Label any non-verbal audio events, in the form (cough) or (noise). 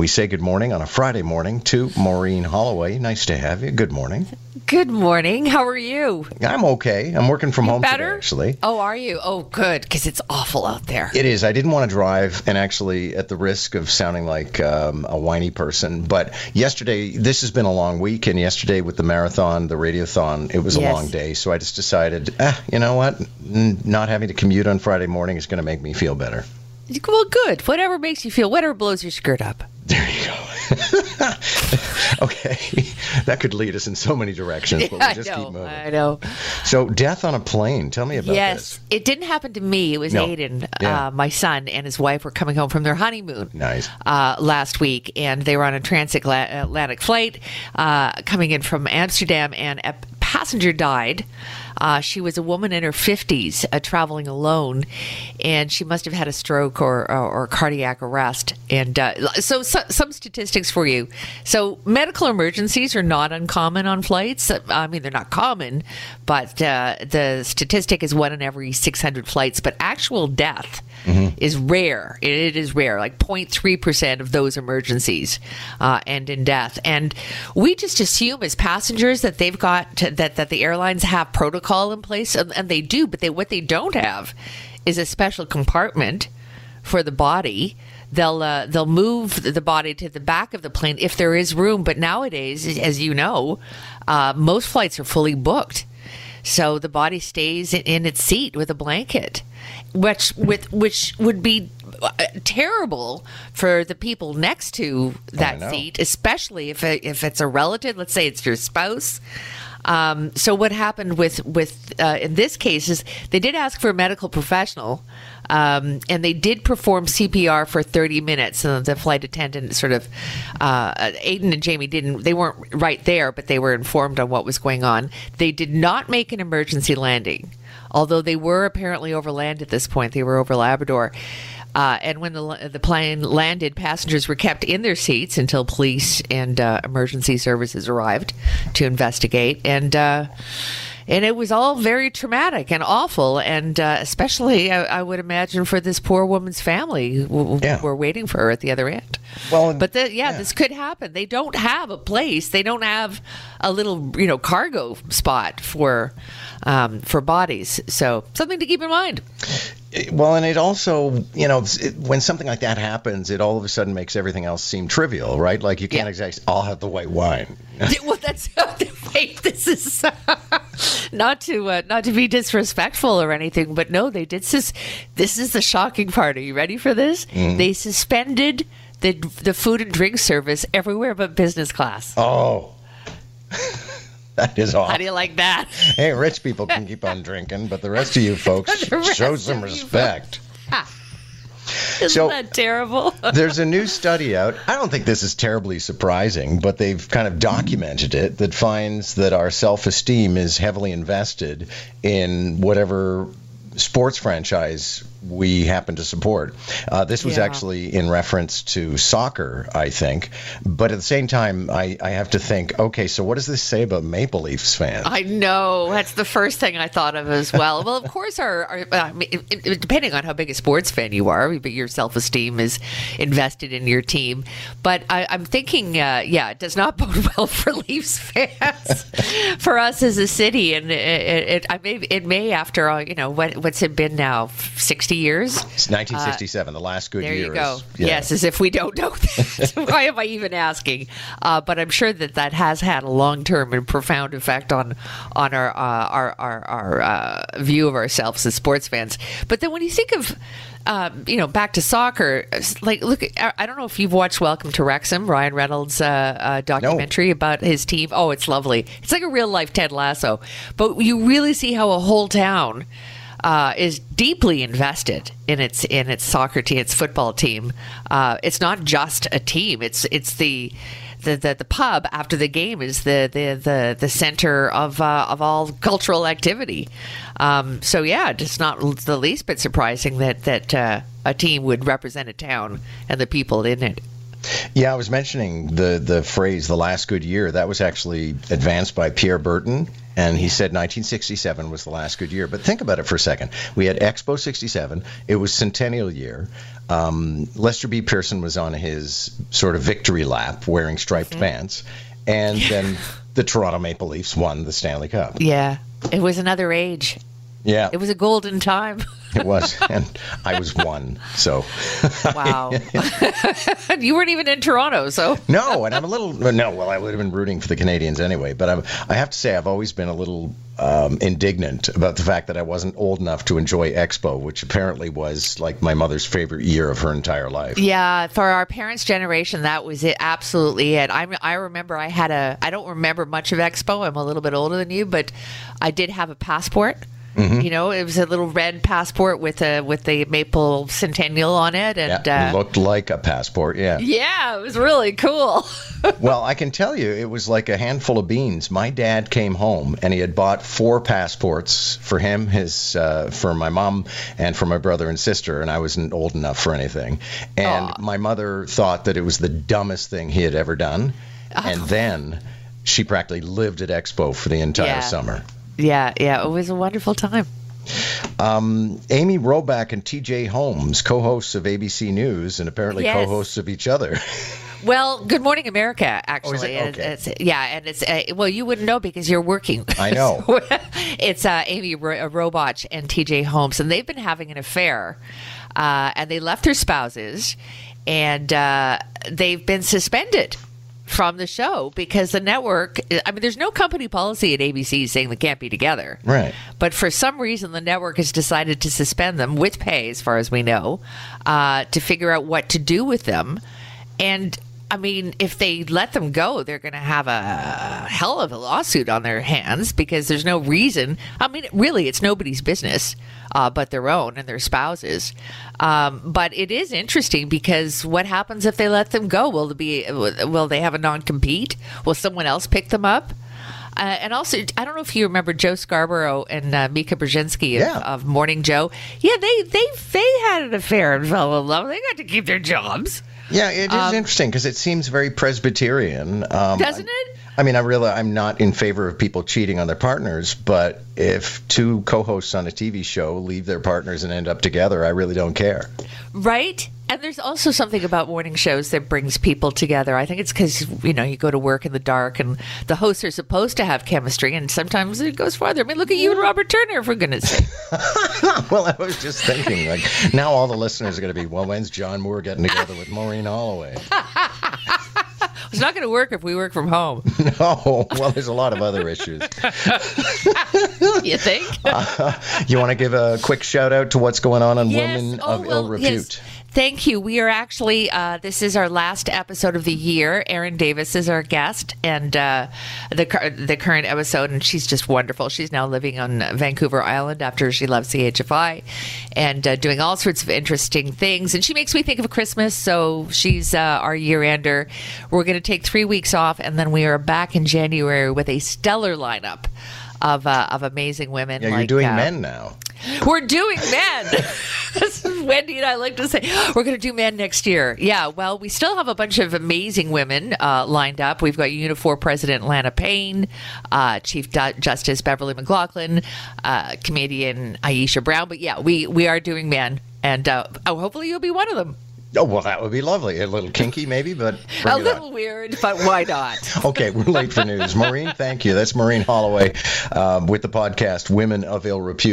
We say good morning on a Friday morning to Maureen Holloway. Nice to have you. Good morning. Good morning. How are you? I'm okay. I'm working from home Better? today, actually. Oh, are you? Oh, good, because it's awful out there. It is. I didn't want to drive, and actually, at the risk of sounding like um, a whiny person, but yesterday, this has been a long week, and yesterday with the marathon, the radiothon, it was a long day. So I just decided, ah, you know what? Not having to commute on Friday morning is going to make me feel better. Well, good. Whatever makes you feel, whatever blows your skirt up. There you go. okay, that could lead us in so many directions, but I we'll just know. keep moving. I know. So, death on a plane. Tell me about that. yes, this. it didn't happen to me. It was No. Aiden, Yeah. uh, my son, and his wife were coming home from their honeymoon. Nice. Uh, last week, and they were on a transatlantic flight uh, coming in from Amsterdam, and a passenger died. Uh, she was a woman in her 50s, uh, traveling alone, and she must have had a stroke or, or, or cardiac arrest. And uh, so, so, some statistics for you. So, medical emergencies are not uncommon on flights. I mean, they're not common, but uh, the statistic is one in every 600 flights. But actual death is rare. It, is rare, like 0.3% of those emergencies uh, end in death. And we just assume as passengers that they've got, to, that, that the airlines have protocol in place, and, and they do, but they, what they don't have is a special compartment for the body. They'll uh, they'll move the body to the back of the plane if there is room. But nowadays, as you know, uh, most flights are fully booked, so the body stays in, in its seat with a blanket, which with which would be uh, terrible for the people next to that seat, especially if it, if it's a relative. Let's say it's your spouse. Um, so what happened with with uh, in this case is they did ask for a medical professional, um, and they did perform CPR for 30 minutes. And the flight attendant sort of, uh, Aiden and Jamie didn't. They weren't right there, but they were informed on what was going on. They did not make an emergency landing, although they were apparently over land at this point. They were over Labrador. Uh, and when the, the plane landed, passengers were kept in their seats until police and uh, emergency services arrived to investigate. And uh, and it was all very traumatic and awful, and uh, especially I, I would imagine for this poor woman's family who who Yeah. were waiting for her at the other end. Well, but the, yeah, yeah. this could happen. They don't have a place. They don't have a little you know cargo spot for um, for bodies. So something to keep in mind. Well, and it also, you know, it, when something like that happens, it all of a sudden makes everything else seem trivial, right? Like you can't Yeah. exactly, I'll have the white wine. (laughs) well, that's wait. This is (laughs) not to uh, not to be disrespectful or anything, but no, they did. Sus- this is the shocking part. Are you ready for this? They suspended the the food and drink service everywhere but business class. Oh, (laughs) that is How do you like that? Hey, rich people can keep on drinking, but the rest of you (laughs) folks, show some respect. (laughs) Isn't So- that terrible? There's a new study out. I don't think this is terribly surprising, but they've kind of documented it that finds that our self esteem is heavily invested in whatever sports franchise we happen to support. Uh, this was Yeah. actually in reference to soccer, I think. But at the same time, I, I have to think okay, so what does this say about Maple Leafs fans? I know. That's the first thing I thought of as well. Well, of course, our, our I mean, depending on how big a sports fan you are, but your self esteem is invested in your team. But I, I'm thinking, uh, yeah, it does not (laughs) bode well for Leafs fans, (laughs) for us as a city, and it, it, it I may it may after all, you know, what what's it been now, years? It's 1967, the last good There year. you go. is- yeah. Yes, as if we don't know that. (laughs) Why am I even asking? Uh, but I'm sure that that has had a long term and profound effect on on our uh, our our, our uh, view of ourselves as sports fans. But then when you think of um, you know, back to soccer. Like, look, I I don't know if you've watched Welcome to Wrexham, Ryan Reynolds' uh, uh, documentary about his team. Oh, it's lovely. It's like a real life Ted Lasso. But you really see how a whole town uh, is deeply invested in its in its soccer team, its football team. Uh, it's not just a team. It's it's the the, the, the pub after the game is the the the, the center of uh, of all cultural activity. Um, so yeah, it's not the least bit surprising that that uh, a team would represent a town and the people in it. Yeah, I was mentioning the the phrase "the last good year." That was actually advanced by Pierre Berton, and he said 1967 was the last good year. But think about it for a second. We had Expo 67. It was centennial year. Um, Lester B. Pearson was on his sort of victory lap, wearing striped mm-hmm. pants, and then the Toronto Maple Leafs won the Stanley Cup. Yeah, it was another age. Yeah. It was a golden time. (laughs) it was. (laughs) And I was one. So. (laughs) Wow. (laughs) you weren't even in Toronto, so. no, and I'm a little. No, well, I would have been rooting for the Canadiens anyway. But I'm, I have to say, I've always been a little um, indignant about the fact that I wasn't old enough to enjoy Expo, which apparently was like my mother's favorite year of her entire life. Yeah, for our parents' generation, that was it. Absolutely it. I I remember I had a. I don't remember much of Expo. I'm a little bit older than you, but I did have a passport Mm-hmm. You know, it was a little red passport with a with the maple centennial on it, and yeah, uh, looked like a passport. Yeah, yeah, it was really cool. (laughs) well, I can tell you, it was like a handful of beans. My dad came home and he had bought four passports for him, his uh, for my mom, and for my brother and sister, and I wasn't old enough for anything. And Aww. my mother thought that it was the dumbest thing he had ever done, oh. and then she practically lived at Expo for the entire yeah. summer. Yeah, yeah, it was a wonderful time. Um, Amy Robach and TJ Holmes, co hosts of ABC News and apparently yes. co hosts of each other. (laughs) Well, Good Morning America, actually. Oh, okay. it's, yeah, and it's uh, well, you wouldn't know because you're working. (laughs) I know. (laughs) it's uh, Amy uh, Robach and TJ Holmes, and they've been having an affair, uh, and they left their spouses, and uh, they've been suspended from the show because the network I mean there's no company policy at ABC saying they can't be together. Right. But for some reason the network has decided to suspend them with pay as far as we know uh, to figure out what to do with them and I mean, if they let them go, they're going to have a hell of a lawsuit on their hands because there's no reason. I mean, really, it's nobody's business uh, but their own and their spouses. Um, but it is interesting because what happens if they let them go? Will be? Will they have a non compete? Will someone else pick them up? Uh, and also, I don't know if you remember Joe Scarborough and uh, Mika Brzezinski of, yeah. of, Morning Joe. Yeah, they they they had an affair and fell in love. They got to keep their jobs. Yeah, it is um, interesting because it seems very Presbyterian. Um, doesn't it? I mean, I really, I'm not in favor of people cheating on their partners, but if two co-hosts on a TV show leave their partners and end up together, I really don't care. Right? And there's also something about morning shows that brings people together. I think it's because you know you go to work in the dark, and the hosts are supposed to have chemistry, and sometimes it goes farther. I mean, look at you and Robert Turner, for goodness' sake. (laughs) well, I was just thinking, like now all the listeners are going to be, well, when's John Moore getting together with Maureen Holloway? (laughs) It's not going to work if we work from home. (laughs) No. Well, there's a lot of other issues. you think? Uh, you want to give a quick shout out to what's going on on yes. Women oh, of well, Ill Repute? Yes. Thank you. We are actually, uh, this is our last episode of the year. Erin Davis is our guest, and uh, the the current episode, and she's just wonderful. She's now living on Vancouver Island after she left CHFI and uh, doing all sorts of interesting things. And she makes me think of Christmas, so she's uh, our year ender. We're going to take three weeks off, and then we are back in January with a stellar lineup of uh, of amazing women. Yeah, like, you're doing uh, men now. We're doing men. (laughs) this is Wendy and I like to say we're going to do men next year. Yeah, well, we still have a bunch of amazing women uh, lined up. We've got Unifor President Lana Payne, uh, Chief Justice Beverley McLachlin, uh, comedian Aisha Brown. But yeah, we we are doing men, and uh, oh, hopefully you'll be one of them. Oh well, that would be lovely. A little kinky, maybe, but a little on. weird, but why not? (laughs) okay, we're late for news. Maureen, thank you. That's Maureen Holloway uh, with the podcast "Women of Ill Repute."